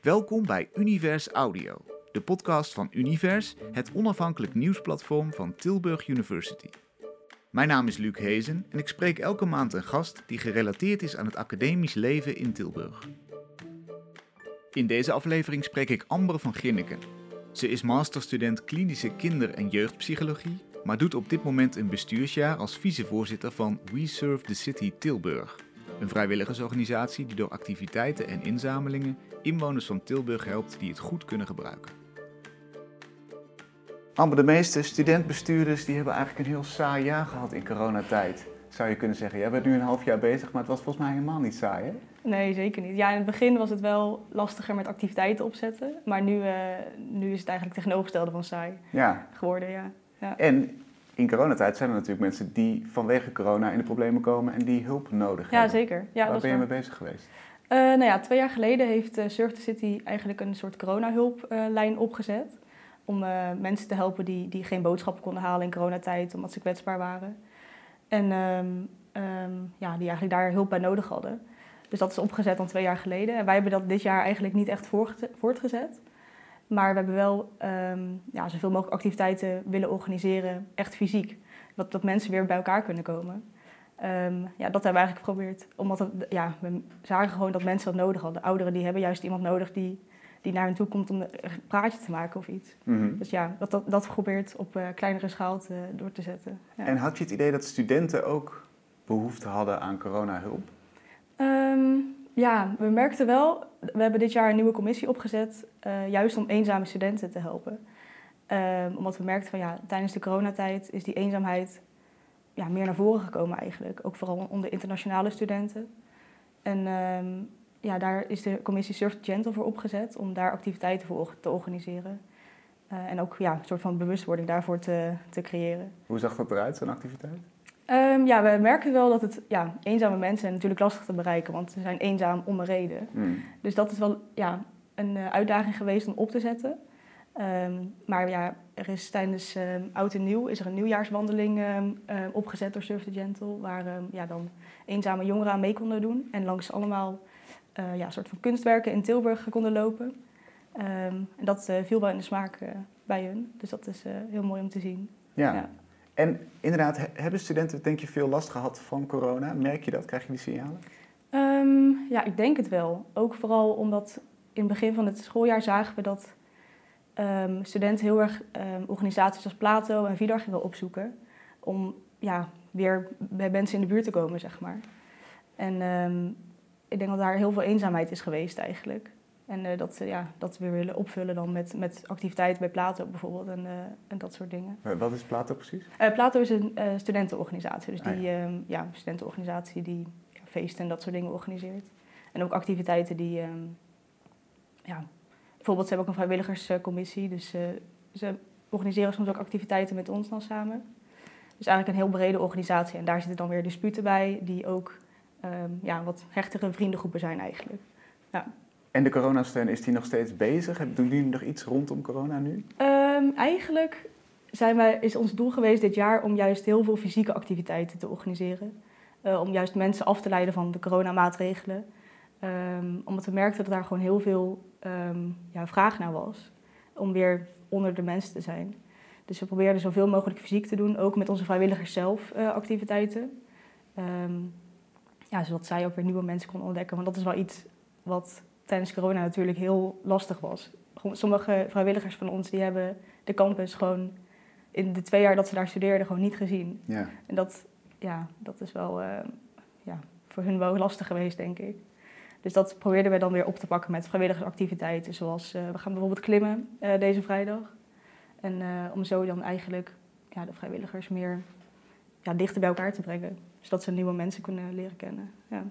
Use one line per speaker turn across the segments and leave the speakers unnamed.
Welkom bij Univers Audio, de podcast van Univers, het onafhankelijk nieuwsplatform van Tilburg University. Mijn naam is Luc Hezen en ik spreek elke maand een gast die gerelateerd is aan het academisch leven in Tilburg. In deze aflevering spreek ik Amber van Ginneken. Ze is masterstudent klinische kinder- en jeugdpsychologie, maar doet op dit moment een bestuursjaar als vicevoorzitter van We Serve the City Tilburg. Een vrijwilligersorganisatie die door activiteiten en inzamelingen inwoners van Tilburg helpt die het goed kunnen gebruiken. Amber, de meeste studentbestuurders die hebben eigenlijk een heel saai jaar gehad in coronatijd. Zou je kunnen zeggen. Jij bent nu een half jaar bezig, maar het was volgens mij helemaal niet saai, hè?
Nee, zeker niet. Ja, in het begin was het wel lastiger met activiteiten opzetten. Maar nu, uh, nu is het eigenlijk tegenovergestelde van saai
ja.
geworden, ja. ja.
En in coronatijd zijn er natuurlijk mensen die vanwege corona in de problemen komen en die hulp nodig
ja,
hebben.
Zeker. Ja,
Waar
dat
ben je mee bezig geweest?
Uh, nou ja, twee jaar geleden heeft uh, Surf the City eigenlijk een soort coronahulplijn opgezet. Om uh, mensen te helpen die, die geen boodschappen konden halen in coronatijd, omdat ze kwetsbaar waren. En um, um, ja, die eigenlijk daar hulp bij nodig hadden. Dus dat is opgezet dan twee jaar geleden. En wij hebben dat dit jaar eigenlijk niet echt voortgezet. Maar we hebben wel um, ja, zoveel mogelijk activiteiten willen organiseren, echt fysiek. Dat, dat mensen weer bij elkaar kunnen komen. Um, ja, dat hebben we eigenlijk geprobeerd. Omdat het, ja, we zagen gewoon dat mensen dat nodig hadden. Ouderen die hebben juist iemand nodig die, die naar hen toe komt om een praatje te maken of iets.
Mhm.
Mm -hmm. Dus ja, dat, dat, dat geprobeerd op uh, kleinere schaal te, door te zetten. Ja.
En had je het idee dat studenten ook behoefte hadden aan coronahulp?
Um, ja, we merkten wel, we hebben dit jaar een nieuwe commissie opgezet, uh, juist om eenzame studenten te helpen. Um, omdat we merkten van ja, tijdens de coronatijd is die eenzaamheid ja, meer naar voren gekomen eigenlijk. Ook vooral onder internationale studenten. En um, ja, daar is de commissie Surf Gentle voor opgezet om daar activiteiten voor te organiseren. Uh, en ook ja, een soort van bewustwording daarvoor te, te creëren.
Hoe zag dat eruit, zo'n activiteit?
Um, ja, we merken wel dat het ja, eenzame mensen zijn natuurlijk lastig te bereiken, want ze zijn eenzaam om een reden.
Mm.
Dus dat is wel ja, een uh, uitdaging geweest om op te zetten. Um, maar ja, er is tijdens um, Oud en Nieuw is er een nieuwjaarswandeling um, opgezet door Surf the Gentle, waar ja, dan eenzame jongeren aan mee konden doen en langs allemaal uh, ja, soort van kunstwerken in Tilburg konden lopen. en dat uh, viel wel in de smaak bij hun, dus dat is heel mooi om te zien.
Ja. ja. En inderdaad, hebben studenten denk je veel last gehad van corona? Merk je dat? Krijg je die signalen?
Ja, ik denk het wel. Ook vooral omdat in het begin van het schooljaar zagen we dat um, studenten heel erg um, organisaties als Plato en Vidar gingen opzoeken. Om ja, weer bij mensen in de buurt te komen, zeg maar. En ik denk dat daar heel veel eenzaamheid is geweest eigenlijk. En uh, dat, uh, ja, dat we weer willen opvullen dan met, met activiteiten bij Plato bijvoorbeeld en, uh, en dat soort dingen.
Wat is Plato precies?
Plato is een studentenorganisatie. Dus
Ah,
die
ja.
ja, studentenorganisatie die ja, feesten en dat soort dingen organiseert. En ook activiteiten die... Ja, bijvoorbeeld ze hebben ook een vrijwilligerscommissie. Dus ze organiseren soms ook activiteiten met ons dan samen. Dus eigenlijk een heel brede organisatie. En daar zitten dan weer disputen bij die ook um, ja, wat hechtere vriendengroepen zijn eigenlijk. Ja.
En de coronasteun, is die nog steeds bezig? Doen jullie nog iets rondom corona nu?
Um, eigenlijk zijn wij, is ons doel geweest dit jaar om juist heel veel fysieke activiteiten te organiseren. Uh, om juist mensen af te leiden van de coronamaatregelen. Um, omdat we merkten dat daar gewoon heel veel um, ja, vraag naar was. Om weer onder de mensen te zijn. Dus we probeerden zoveel mogelijk fysiek te doen. Ook met onze vrijwilligers zelf uh, activiteiten. ja, zodat zij ook weer nieuwe mensen konden ontdekken. Want dat is wel iets wat tijdens corona natuurlijk heel lastig was. Sommige vrijwilligers van ons die hebben de campus gewoon in de twee jaar dat ze daar studeerden gewoon niet gezien.
Ja.
En dat, ja, dat is wel uh, ja, voor hun wel lastig geweest, denk ik. Dus dat probeerden we dan weer op te pakken met vrijwilligersactiviteiten. Zoals uh, we gaan bijvoorbeeld klimmen uh, deze vrijdag. En om zo dan eigenlijk ja, de vrijwilligers meer ja, dichter bij elkaar te brengen. Zodat ze nieuwe mensen kunnen leren kennen. Ja.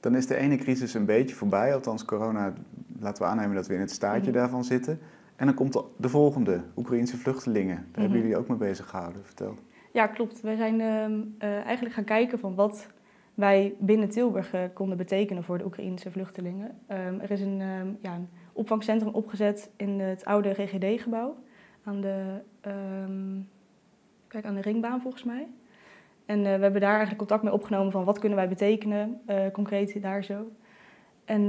Dan is de ene crisis een beetje voorbij, althans corona, laten we aannemen dat we in het staartje
Mhm.
daarvan zitten. En dan komt de, de volgende, Oekraïnse vluchtelingen. Daar
Mhm.
hebben jullie ook mee bezig gehouden, vertel.
Ja, klopt. Wij zijn uh, eigenlijk gaan kijken van wat wij binnen Tilburg uh, konden betekenen voor de Oekraïnse vluchtelingen. Um, er is een, um, ja, een opvangcentrum opgezet in het oude GGD-gebouw aan de, um, kijk, aan de ringbaan volgens mij. En uh, we hebben daar eigenlijk contact mee opgenomen van wat kunnen wij betekenen, uh, concreet daar zo. En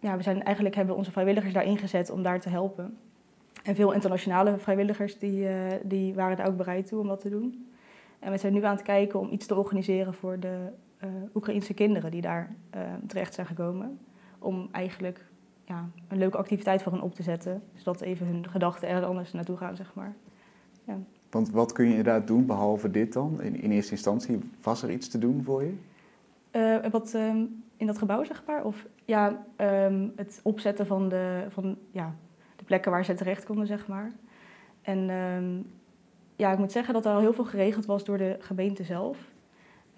ja, we zijn, eigenlijk hebben onze vrijwilligers daar ingezet om daar te helpen. En veel internationale vrijwilligers die, die waren daar ook bereid toe om dat te doen. En we zijn nu aan het kijken om iets te organiseren voor de uh, Oekraïnse kinderen die daar terecht zijn gekomen. Om eigenlijk ja, een leuke activiteit voor hen op te zetten. Zodat even hun gedachten ergens anders naartoe gaan, zeg maar.
Ja. Want wat kun je inderdaad doen, behalve dit dan? In, in eerste instantie, was er iets te doen voor je?
Uh, wat um, in dat gebouw, zeg maar? Of ja, um, het opzetten van, de, van ja, de plekken waar ze terecht konden, zeg maar. En um, ja, ik moet zeggen dat er al heel veel geregeld was door de gemeente zelf.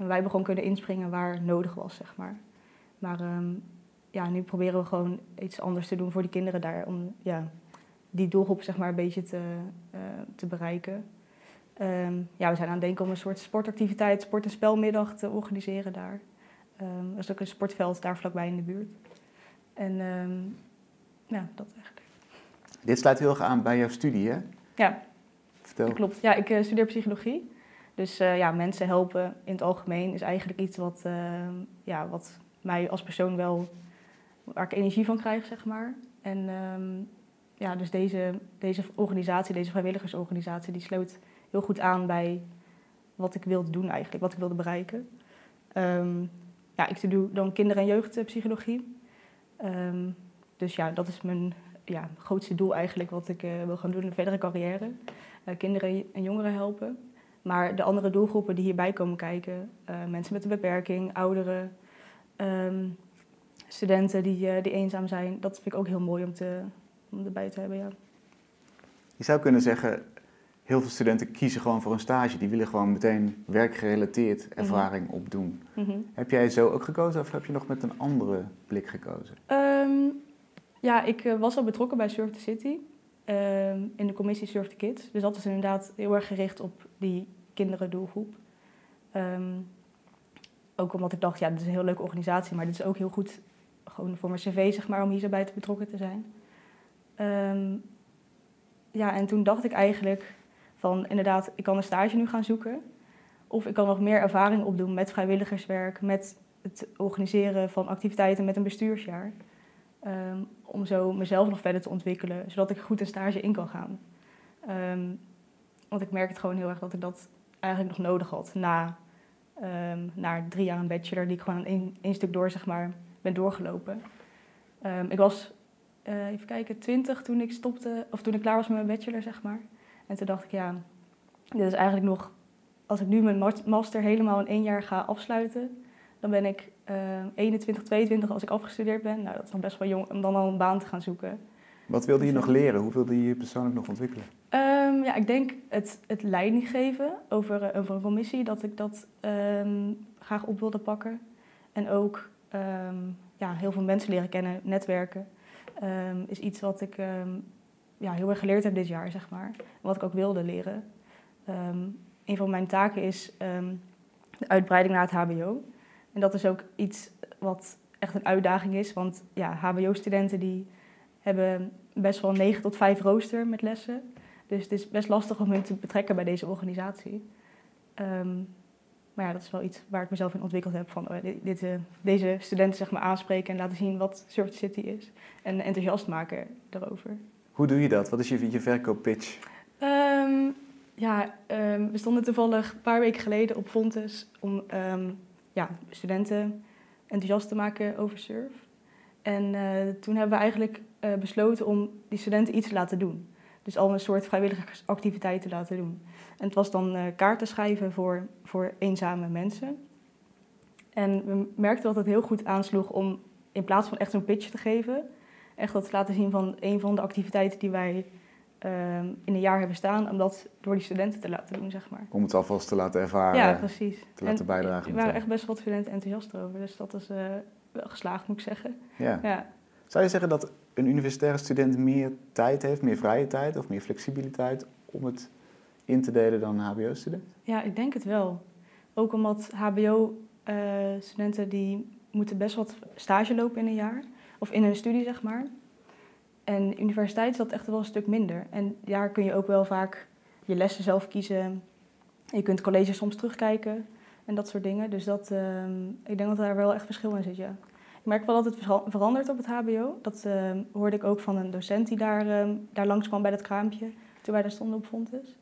En wij hebben gewoon kunnen inspringen waar nodig was, zeg maar. Maar ja, nu proberen we gewoon iets anders te doen voor die kinderen daar. Om ja, die doelgroep zeg maar, een beetje te, uh, te bereiken. Um, ja, we zijn aan het denken om een soort sportactiviteit, sport- en spelmiddag te organiseren daar. Um, er is ook een sportveld daar vlakbij in de buurt. En um, ja, dat eigenlijk.
Dit sluit heel erg aan bij jouw studie, hè?
Ja, Vertel. dat klopt. Ja, ik uh, studeer psychologie. Dus uh, ja, mensen helpen in het algemeen is eigenlijk iets wat, ja, wat mij als persoon wel waar ik energie van krijg, zeg maar. En um, ja, dus deze, deze organisatie, deze vrijwilligersorganisatie, die sloot heel goed aan bij wat ik wilde doen eigenlijk, wat ik wilde bereiken. Um, ja, ik doe dan kinder- en jeugdpsychologie. Dus ja, dat is mijn ja, grootste doel eigenlijk wat ik uh, wil gaan doen in de verdere carrière. Uh, kinderen en jongeren helpen. Maar de andere doelgroepen die hierbij komen kijken, uh, mensen met een beperking, ouderen, um, studenten die, uh, die eenzaam zijn. Dat vind ik ook heel mooi om, te, om erbij te hebben, ja.
Je zou kunnen zeggen, heel veel studenten kiezen gewoon voor een stage. Die willen gewoon meteen werkgerelateerd mhm. ervaring mm -hmm. opdoen. Mm -hmm. Heb jij zo ook gekozen of heb je nog met een andere blik gekozen?
Um, ja, ik uh, was al betrokken bij Surf the City. Um, in de commissie Surf the Kids. Dus dat is inderdaad heel erg gericht op die kinderen doelgroep. Um, ook omdat ik dacht, ja, dit is een heel leuke organisatie, maar dit is ook heel goed gewoon voor mijn cv, zeg maar, om hier zo bij te betrokken te zijn. Um, ja, en toen dacht ik eigenlijk van inderdaad, ik kan een stage nu gaan zoeken. Of ik kan nog meer ervaring opdoen met vrijwilligerswerk, met het organiseren van activiteiten met een bestuursjaar. Um, om zo mezelf nog verder te ontwikkelen, zodat ik goed een stage in kan gaan. Want ik merk het gewoon heel erg dat ik dat eigenlijk nog nodig had na, um, na drie jaar een bachelor, die ik gewoon in één stuk door zeg maar, ben doorgelopen. Um, ik was, uh, even kijken, twintig toen ik stopte, of toen ik klaar was met mijn bachelor, zeg maar. En toen dacht ik, ja, dit is eigenlijk nog, als ik nu mijn master helemaal in één jaar ga afsluiten, dan ben ik uh, 21, 22 als ik afgestudeerd ben. Nou, dat is nog best wel jong om dan al een baan te gaan zoeken.
Wat wilde je dus, nog leren? Hoe wilde je je persoonlijk nog ontwikkelen?
Um, ja, ik denk het, het leiding geven over, over een commissie, dat ik dat um, graag op wilde pakken. En ook um, ja, heel veel mensen leren kennen, netwerken, is iets wat ik ja, heel erg geleerd heb dit jaar, zeg maar. Wat ik ook wilde leren. een van mijn taken is de uitbreiding naar het HBO. En dat is ook iets wat echt een uitdaging is, want ja, HBO-studenten die hebben best wel 9 tot 5 rooster met lessen. Dus het is best lastig om hun te betrekken bij deze organisatie. Um, maar ja, dat is wel iets waar ik mezelf in ontwikkeld heb. Van oh, dit, uh, deze studenten zeg maar aanspreken en laten zien wat Surf City is. En enthousiast maken daarover.
Hoe doe je dat? Wat is je, je verkooppitch?
Um, ja, um, we stonden toevallig een paar weken geleden op Fontes om ja, studenten enthousiast te maken over surf. En uh, toen hebben we eigenlijk uh, besloten om die studenten iets te laten doen. Dus al een soort vrijwilligersactiviteit te laten doen. En het was dan uh, kaarten schrijven voor, voor eenzame mensen. En we merkten dat het heel goed aansloeg om in plaats van echt zo'n pitch te geven, echt dat te laten zien van een van de activiteiten die wij uh, in een jaar hebben staan, om dat door die studenten te laten doen, zeg maar.
Om het alvast te laten ervaren.
Ja, precies.
Te laten bijdragen.
Er waren echt best wel studenten enthousiast over, dus dat is uh, wel geslaagd, moet ik zeggen.
Ja. ja. Zou je zeggen dat een universitaire student meer tijd heeft, meer vrije tijd of meer flexibiliteit om het in te delen dan een HBO-student?
Ja, ik denk het wel. Ook omdat HBO-studenten uh, die moeten best wat stage lopen in een jaar. Of in een studie, zeg maar. En universiteit is dat echt wel een stuk minder. En daar kun je ook wel vaak je lessen zelf kiezen. Je kunt colleges soms terugkijken en dat soort dingen. Dus dat, uh, ik denk dat daar wel echt verschil in zit, ja. Ik merk wel dat het vera- verandert op het HBO. Dat eh, hoorde ik ook van een docent die daar, uh, daar langskwam bij dat kraampje toen wij daar stonden op Fontes.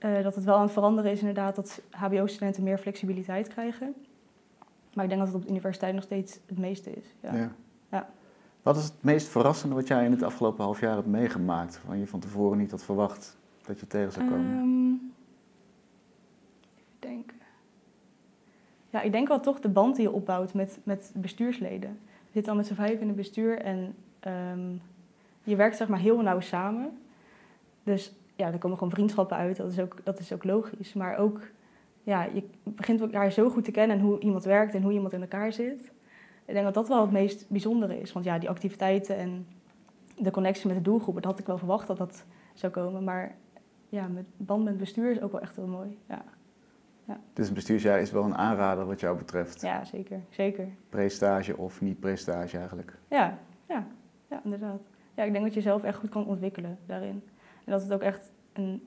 Uh, dat het wel aan het veranderen is inderdaad dat HBO-studenten meer flexibiliteit krijgen. Maar ik denk dat het op de universiteit nog steeds het meeste is. Ja.
Ja.
Ja.
Wat is het meest verrassende wat jij in het afgelopen half jaar hebt meegemaakt? Waar je van tevoren niet had verwacht dat je tegen zou komen?
Um, even denken. Ja, ik denk wel toch de band die je opbouwt met, met bestuursleden. Je zit dan met z'n vijf in het bestuur en um, je werkt zeg maar heel nauw samen. Dus ja, er komen gewoon vriendschappen uit, dat is ook, dat is ook logisch. Maar ook, ja, je begint elkaar zo goed te kennen en hoe iemand werkt en hoe iemand in elkaar zit. Ik denk dat dat wel het meest bijzondere is. Want ja, die activiteiten en de connectie met de doelgroepen, dat had ik wel verwacht dat dat zou komen. Maar ja, met band met bestuur is ook wel echt heel mooi. Ja.
Ja. Dus een bestuursjaar is wel een aanrader wat jou betreft?
Ja, zeker. zeker.
Prestage of niet prestage eigenlijk?
Ja, ja, ja, inderdaad. Ja, ik denk dat je jezelf echt goed kan ontwikkelen daarin. En dat het ook echt een...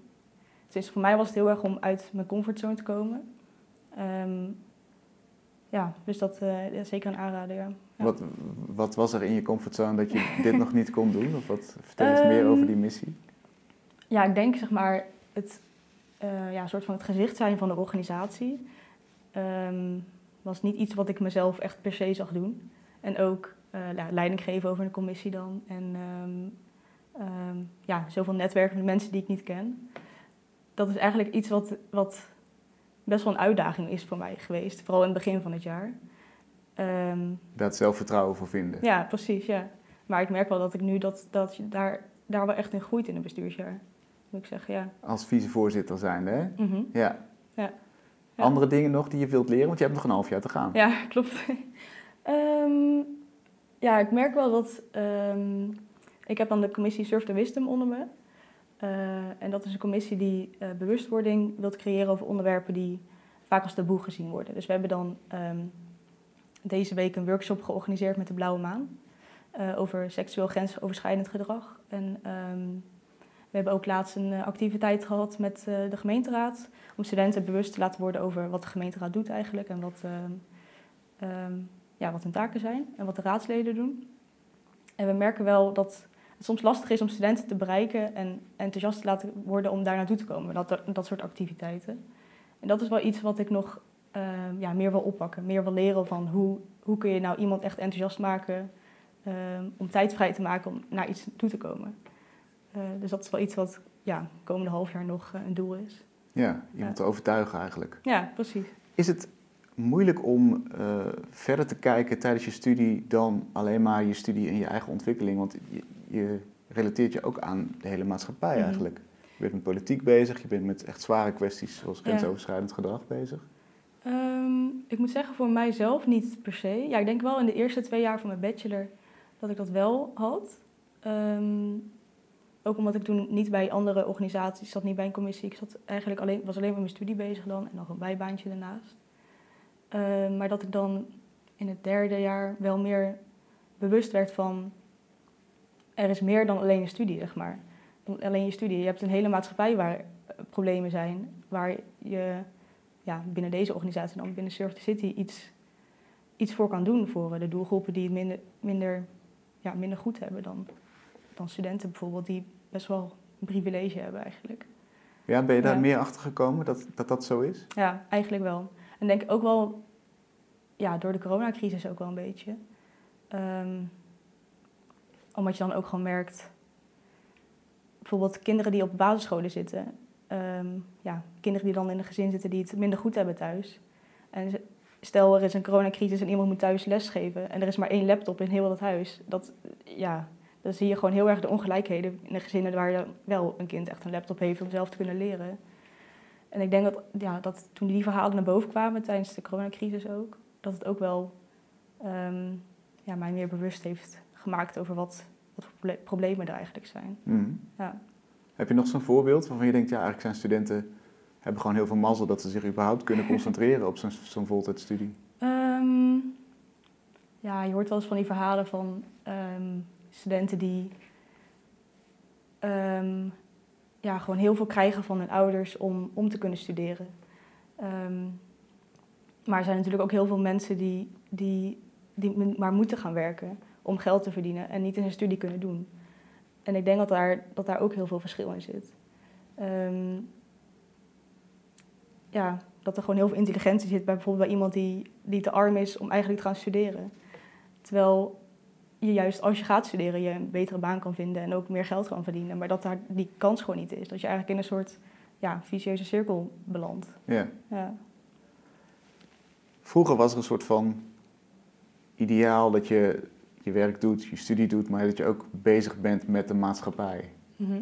Dus voor mij was het heel erg om uit mijn comfortzone te komen. Um, ja, dus dat uh, is zeker een aanrader, ja. ja.
Wat, wat was er in je comfortzone dat je dit nog niet kon doen? Of wat, vertel eens um, meer over die missie.
Ja, ik denk zeg maar het, uh, ja, soort van het gezicht zijn van de organisatie um, was niet iets wat ik mezelf echt per se zag doen. En ook uh, leiding geven over een commissie dan. En um, um, ja, zoveel netwerken met mensen die ik niet ken. Dat is eigenlijk iets wat, wat best wel een uitdaging is voor mij geweest. Vooral in het begin van het jaar.
Daar zelfvertrouwen voor vinden.
Ja, precies, ja. Maar ik merk wel dat ik nu dat, dat je daar, daar wel echt in groeit in een bestuursjaar moet ik zeggen, ja.
Als vicevoorzitter zijnde, hè?
Mm -hmm.
ja.
ja.
ja. Andere dingen nog die je wilt leren? Want je hebt nog een half jaar te gaan.
Ja, klopt. um, ja, ik merk wel dat... Um, ik heb dan de commissie Surf the Wisdom onder me. Uh, en dat is een commissie die uh, bewustwording wil creëren over onderwerpen die vaak als taboe gezien worden. Dus we hebben dan um, deze week een workshop georganiseerd met de Blauwe Maan. Uh, over seksueel grensoverschrijdend gedrag. En we hebben ook laatst een activiteit gehad met uh, de gemeenteraad. Om studenten bewust te laten worden over wat de gemeenteraad doet eigenlijk. En wat, uh, um, ja, wat hun taken zijn en wat de raadsleden doen. En we merken wel dat het soms lastig is om studenten te bereiken en enthousiast te laten worden om daar naartoe te komen. Dat, dat soort activiteiten. En dat is wel iets wat ik nog uh, ja, meer wil oppakken. Meer wil leren van hoe, hoe kun je nou iemand echt enthousiast maken om tijd vrij te maken om naar iets toe te komen. Uh, dus dat is wel iets wat ja, komende half jaar nog uh, een doel is.
Ja, iemand te overtuigen eigenlijk.
Ja, precies.
Is het moeilijk om uh, verder te kijken tijdens je studie dan alleen maar je studie en je eigen ontwikkeling? Want je, je relateert je ook aan de hele maatschappij
Mhm.
eigenlijk. Je bent met politiek bezig, je bent met echt zware kwesties zoals grensoverschrijdend gedrag bezig.
Um, ik moet zeggen, voor mijzelf niet per se. Ja, ik denk wel in de eerste twee jaar van mijn bachelor dat ik dat wel had. Um, ook omdat ik toen niet bij andere organisaties zat, niet bij een commissie. Ik zat eigenlijk alleen, was alleen met mijn studie bezig dan en nog een bijbaantje daarnaast. Uh, maar dat ik dan in het derde jaar wel meer bewust werd van... er is meer dan alleen je studie, zeg maar. Dan alleen je studie. Je hebt een hele maatschappij waar uh, problemen zijn. Waar je ja, binnen deze organisatie, dan binnen Surf the City, iets, iets voor kan doen voor uh, de doelgroepen die het minder, minder, ja, minder goed hebben dan dan studenten bijvoorbeeld, die best wel een privilege hebben eigenlijk.
Ja, ben je daar
Ja.
meer achter gekomen dat, dat dat zo is?
Ja, eigenlijk wel. En denk ik ook wel, ja, door de coronacrisis ook wel een beetje. Um, omdat je dan ook gewoon merkt, bijvoorbeeld kinderen die op basisscholen zitten. Um, ja, kinderen die dan in een gezin zitten die het minder goed hebben thuis. En stel er is een coronacrisis en iemand moet thuis lesgeven en er is maar één laptop in heel dat huis. Dat, ja, dan zie je gewoon heel erg de ongelijkheden in de gezinnen waar je wel een kind echt een laptop heeft om zelf te kunnen leren. En ik denk dat, ja, dat toen die verhalen naar boven kwamen tijdens de coronacrisis ook, dat het ook wel um, ja, mij meer bewust heeft gemaakt over wat, wat voor proble- problemen er eigenlijk zijn.
Mhm.
Ja.
Heb je nog zo'n voorbeeld waarvan je denkt, ja, eigenlijk zijn studenten hebben gewoon heel veel mazzel dat ze zich überhaupt kunnen concentreren op zo'n zo'n voltijdstudie?
Um, ja, je hoort wel eens van die verhalen van um, studenten die um, ja, gewoon heel veel krijgen van hun ouders om, om te kunnen studeren. Um, maar er zijn natuurlijk ook heel veel mensen die, die die maar moeten gaan werken om geld te verdienen en niet in zijn studie kunnen doen. En ik denk dat daar, dat daar ook heel veel verschil in zit. Ehm, ja, dat er gewoon heel veel intelligentie zit bij bijvoorbeeld bij iemand die, die te arm is om eigenlijk te gaan studeren. Terwijl je juist als je gaat studeren je een betere baan kan vinden en ook meer geld kan verdienen. Maar dat daar die kans gewoon niet is. Dat je eigenlijk in een soort ja, vicieuze cirkel belandt.
Ja.
Ja.
Vroeger was er een soort van ideaal dat je je werk doet, je studie doet, maar dat je ook bezig bent met de maatschappij.
Mhm.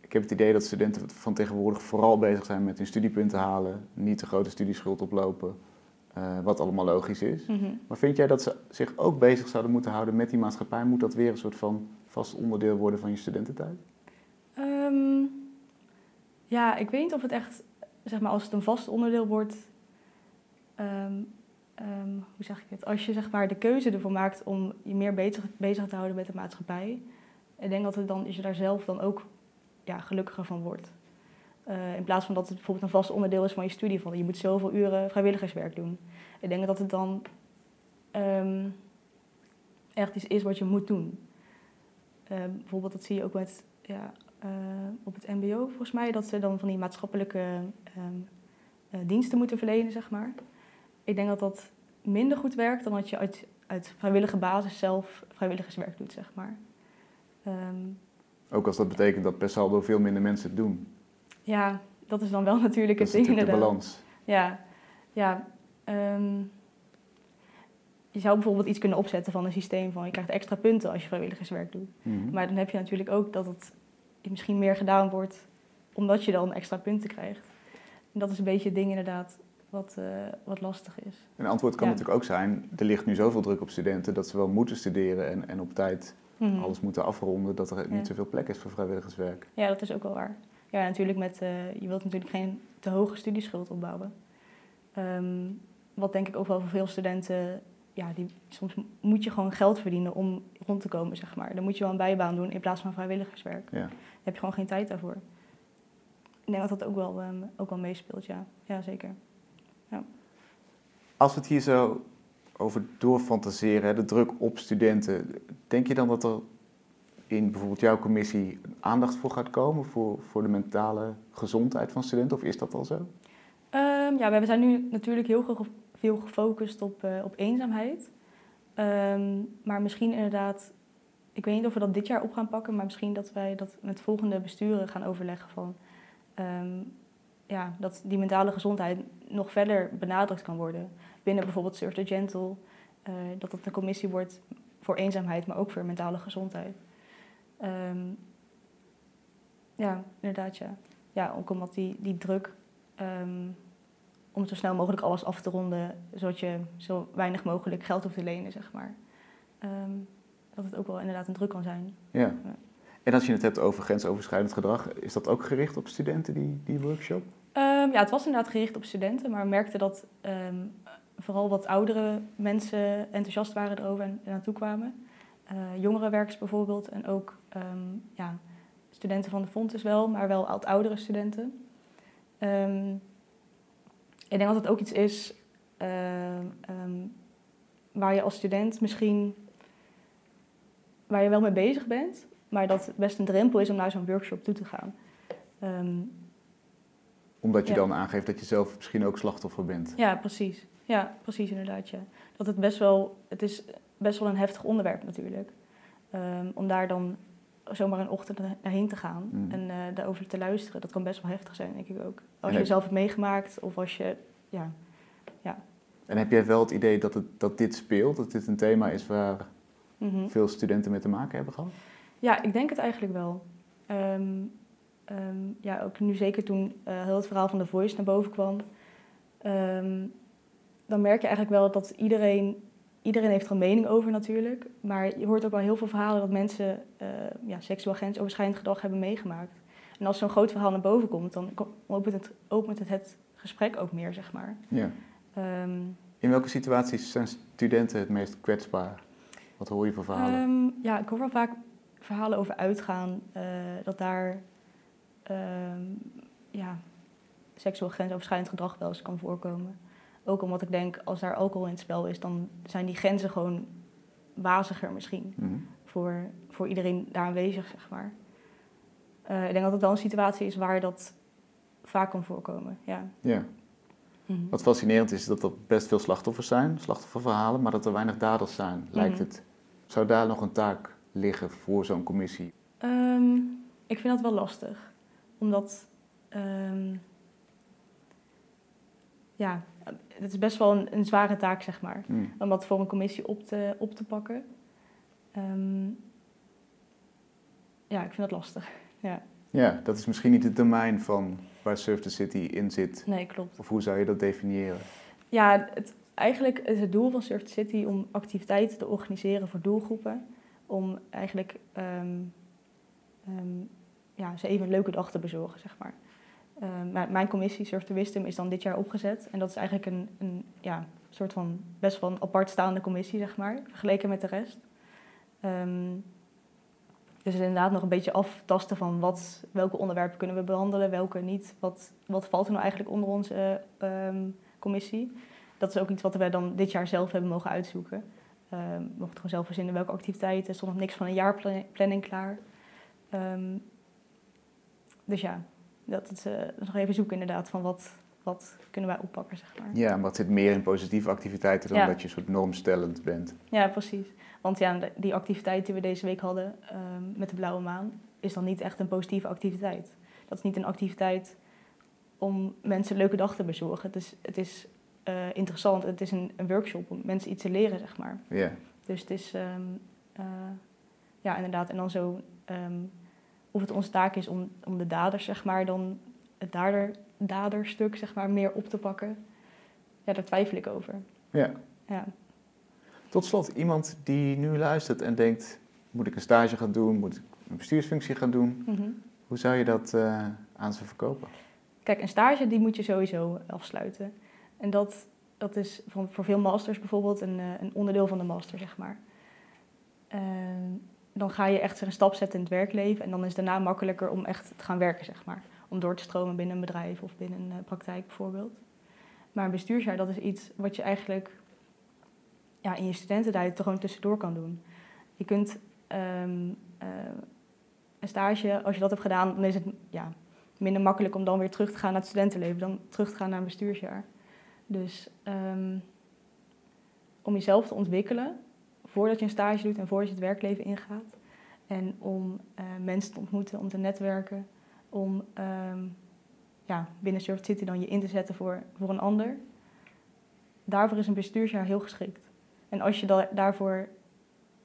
Ik heb het idee dat studenten van tegenwoordig vooral bezig zijn met hun studiepunten halen, niet de grote studieschuld oplopen, eh, wat allemaal logisch is.
Mhm.
Maar vind jij dat ze zich ook bezig zouden moeten houden met die maatschappij? Moet dat weer een soort van vast onderdeel worden van je studententijd?
Ehm, ja, ik weet niet of het echt, zeg maar, als het een vast onderdeel wordt. ehm, ehm, hoe zeg ik het? Als je zeg maar de keuze ervoor maakt om je meer bezig, bezig te houden met de maatschappij. Ik denk dat het dan, is je daar zelf dan ook ja, gelukkiger van wordt. Eh, in plaats van dat het bijvoorbeeld een vast onderdeel is van je studie. Van je moet zoveel uren vrijwilligerswerk doen. Ik denk dat het dan ehm, echt iets is wat je moet doen. Eh, bijvoorbeeld, dat zie je ook met, ja, eh, op het MBO volgens mij, dat ze dan van die maatschappelijke ehm, eh, diensten moeten verlenen, zeg maar. Ik denk dat dat minder goed werkt dan dat je uit, uit vrijwillige basis zelf vrijwilligerswerk doet, zeg maar. Ehm,
Ook als dat betekent dat per saldo veel minder mensen het doen.
Ja, dat is dan wel natuurlijk het
is
ding
de balans.
Ja, ja. ehm, je zou bijvoorbeeld iets kunnen opzetten van een systeem van je krijgt extra punten als je vrijwilligerswerk doet.
Mhm.
Maar dan heb je natuurlijk ook dat het misschien meer gedaan wordt omdat je dan extra punten krijgt. En dat is een beetje het ding inderdaad wat, eh, wat lastig is.
Een antwoord kan
Ja.
natuurlijk ook zijn, er ligt nu zoveel druk op studenten dat ze wel moeten studeren en, en op tijd
Mhm.
alles moeten afronden, dat er
Ja.
niet zoveel plek is voor vrijwilligerswerk.
Ja, dat is ook wel waar. Ja, natuurlijk met, eh, je wilt natuurlijk geen te hoge studieschuld opbouwen. Ehm, wat denk ik ook wel voor veel studenten, ja, die, soms moet je gewoon geld verdienen om rond te komen, zeg maar. Dan moet je wel een bijbaan doen in plaats van vrijwilligerswerk.
Ja.
Dan heb je gewoon geen tijd daarvoor. Ik denk dat dat ook wel, ehm, ook wel meespeelt, ja. Ja, zeker.
Als we het hier zo over doorfantaseren, de druk op studenten, denk je dan dat er in bijvoorbeeld jouw commissie aandacht voor gaat komen voor, voor de mentale gezondheid van studenten? Of is dat al zo?
Ehm, ja, we zijn nu natuurlijk heel veel gefocust op, eh, op eenzaamheid. Ehm, maar misschien inderdaad, ik weet niet of we dat dit jaar op gaan pakken, maar misschien dat wij dat met volgende besturen gaan overleggen van ehm, ja, dat die mentale gezondheid nog verder benadrukt kan worden. Binnen bijvoorbeeld Surf the Gentle, eh, dat het een commissie wordt voor eenzaamheid, maar ook voor mentale gezondheid. Ehm, ja, inderdaad, ja. Ja, ook omdat die, die druk ehm, om zo snel mogelijk alles af te ronden, zodat je zo weinig mogelijk geld hoeft te lenen, zeg maar. Ehm, dat het ook wel inderdaad een druk kan zijn.
Ja.
Ja.
En als je het hebt over grensoverschrijdend gedrag, is dat ook gericht op studenten, die, die workshop?
Ja, het was inderdaad gericht op studenten, maar we merkten dat vooral wat oudere mensen enthousiast waren erover en naartoe kwamen. Eh jongerenwerkers bijvoorbeeld en ook ehm, ja, studenten van de Fontes wel, maar wel wat oudere studenten. Ehm, ik denk dat het ook iets is ehm, waar je als student misschien waar je wel mee bezig bent, maar dat het best een drempel is om naar zo'n workshop toe te gaan.
Omdat je
Ja.
dan aangeeft dat je zelf misschien ook slachtoffer bent.
Ja, precies. Ja, precies inderdaad. Ja. Dat het best wel, het is best wel een heftig onderwerp natuurlijk. Ehm, om daar dan zomaar een ochtend heen te gaan
Mm.
en eh, daarover te luisteren, dat kan best wel heftig zijn, denk ik ook. Als
En
je zelf hebt meegemaakt of als je, ja.
En heb jij wel het idee dat, het, dat dit speelt, dat dit een thema is waar
Mhm.
veel studenten mee te maken hebben gehad?
Ja, ik denk het eigenlijk wel. Ehm, ehm, ja, ook nu zeker toen eh, heel het verhaal van The Voice naar boven kwam. dan merk je eigenlijk wel dat iedereen... Iedereen heeft er een mening over natuurlijk. Maar je hoort ook wel heel veel verhalen dat mensen eh, ja, seksueel grensoverschrijdend gedrag hebben meegemaakt. En als zo'n groot verhaal naar boven komt, dan opent het, opent het het gesprek ook meer, zeg maar.
Ja.
Ehm,
In welke situaties zijn studenten het meest kwetsbaar? Wat hoor je voor verhalen?
Ehm, ja, ik hoor wel vaak verhalen over uitgaan. eh, dat daar ehm, ja, seksueel grensoverschrijdend gedrag wel eens kan voorkomen. Ook omdat ik denk, als daar alcohol in het spel is, dan zijn die grenzen gewoon waziger misschien
Mhm.
voor, voor iedereen daar aanwezig, zeg maar. Eh, ik denk dat het wel een situatie is waar dat vaak kan voorkomen, ja.
Ja. Wat fascinerend is, dat er best veel slachtoffers zijn, slachtofferverhalen, maar dat er weinig daders zijn, lijkt
Mhm.
het. Zou daar nog een taak liggen voor zo'n commissie?
Ehm, ik vind dat wel lastig. Omdat, ehm, ja, het is best wel een, een zware taak, zeg maar.
Mm.
Om dat voor een commissie op te, op te pakken. Ehm, ja, ik vind dat lastig. Ja,
Ja, dat is misschien niet het domein van waar Surf the City in zit.
nee, klopt.
Of hoe zou je dat definiëren?
Ja, het, eigenlijk is het doel van Surf the City om activiteiten te organiseren voor doelgroepen. Om eigenlijk ehm, ehm, ja, ze even een leuke dag te bezorgen, zeg maar. Ehm, mijn- commissie Surf the Wisdom is dan dit jaar opgezet. En dat is eigenlijk een, een ja, soort van best wel een apart staande commissie, zeg maar, vergeleken met de rest. Ehm, dus inderdaad nog een beetje aftasten van wat, welke onderwerpen kunnen we behandelen, welke niet. Wat, wat valt er nou eigenlijk onder onze ehm, commissie? Dat is ook iets wat we dan dit jaar zelf hebben mogen uitzoeken. Ehm, we mochten gewoon zelf verzinnen welke activiteiten. Er stond nog niks van een jaarplanning klaar. Dus ja, dat is, eh, is nog even zoeken inderdaad van wat, wat kunnen wij oppakken, zeg maar.
Ja, maar het zit meer in positieve activiteiten dan
Ja.
dat je een soort normstellend bent.
Ja, precies. Want ja, die activiteit die we deze week hadden ehm, met de blauwe maan... is dan niet echt een positieve activiteit. Dat is niet een activiteit om mensen een leuke dag te bezorgen. Het is, het is eh, interessant, het is een, een workshop om mensen iets te leren, zeg maar.
Ja,
Dus het is, ehm, eh, ja, inderdaad. En dan zo, ehm, of het onze taak is om, om de daders, zeg maar, dan het dader, daderstuk, zeg maar, meer op te pakken. Ja, daar twijfel ik over.
ja.
Ja.
Tot slot, iemand die nu luistert en denkt, moet ik een stage gaan doen, moet ik een bestuursfunctie gaan doen?
Mhm.
Hoe zou je dat eh, aan ze verkopen?
Kijk, een stage die moet je sowieso afsluiten. En dat, dat is voor, voor veel masters bijvoorbeeld een, eh, een onderdeel van de master, zeg maar. En dan ga je echt een stap zetten in het werkleven. En dan is daarna makkelijker om echt te gaan werken, zeg maar. Om door te stromen binnen een bedrijf of binnen een eh, praktijk bijvoorbeeld. Maar een bestuursjaar, dat is iets wat je eigenlijk ja, in je studententijd er gewoon tussendoor kan doen. Je kunt ehm, eh, een stage, als je dat hebt gedaan, dan is het ja, minder makkelijk om dan weer terug te gaan naar het studentenleven, dan terug te gaan naar een bestuursjaar. Dus ehm, om jezelf te ontwikkelen voordat je een stage doet en voordat je het werkleven ingaat. En om eh, mensen te ontmoeten, om te netwerken, om ehm, ja, binnen Surf City dan je in te zetten voor, voor een ander. Daarvoor is een bestuursjaar heel geschikt. En als je da- daarvoor,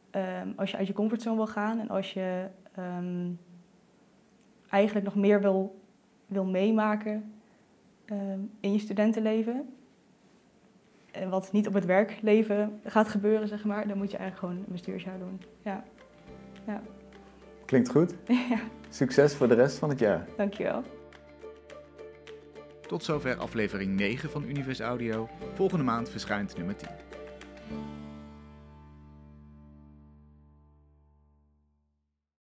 ehm, als je uit je comfortzone wil gaan en als je ehm, eigenlijk nog meer wil, wil meemaken in je studentenleven. En wat niet op het werkleven gaat gebeuren, zeg maar, dan moet je eigenlijk gewoon een bestuursjaar doen. Ja,
Klinkt goed.
ja
Succes voor de rest van het jaar.
dankjewel.
Tot zover aflevering 9 van Univers Audio. Volgende maand verschijnt nummer 10.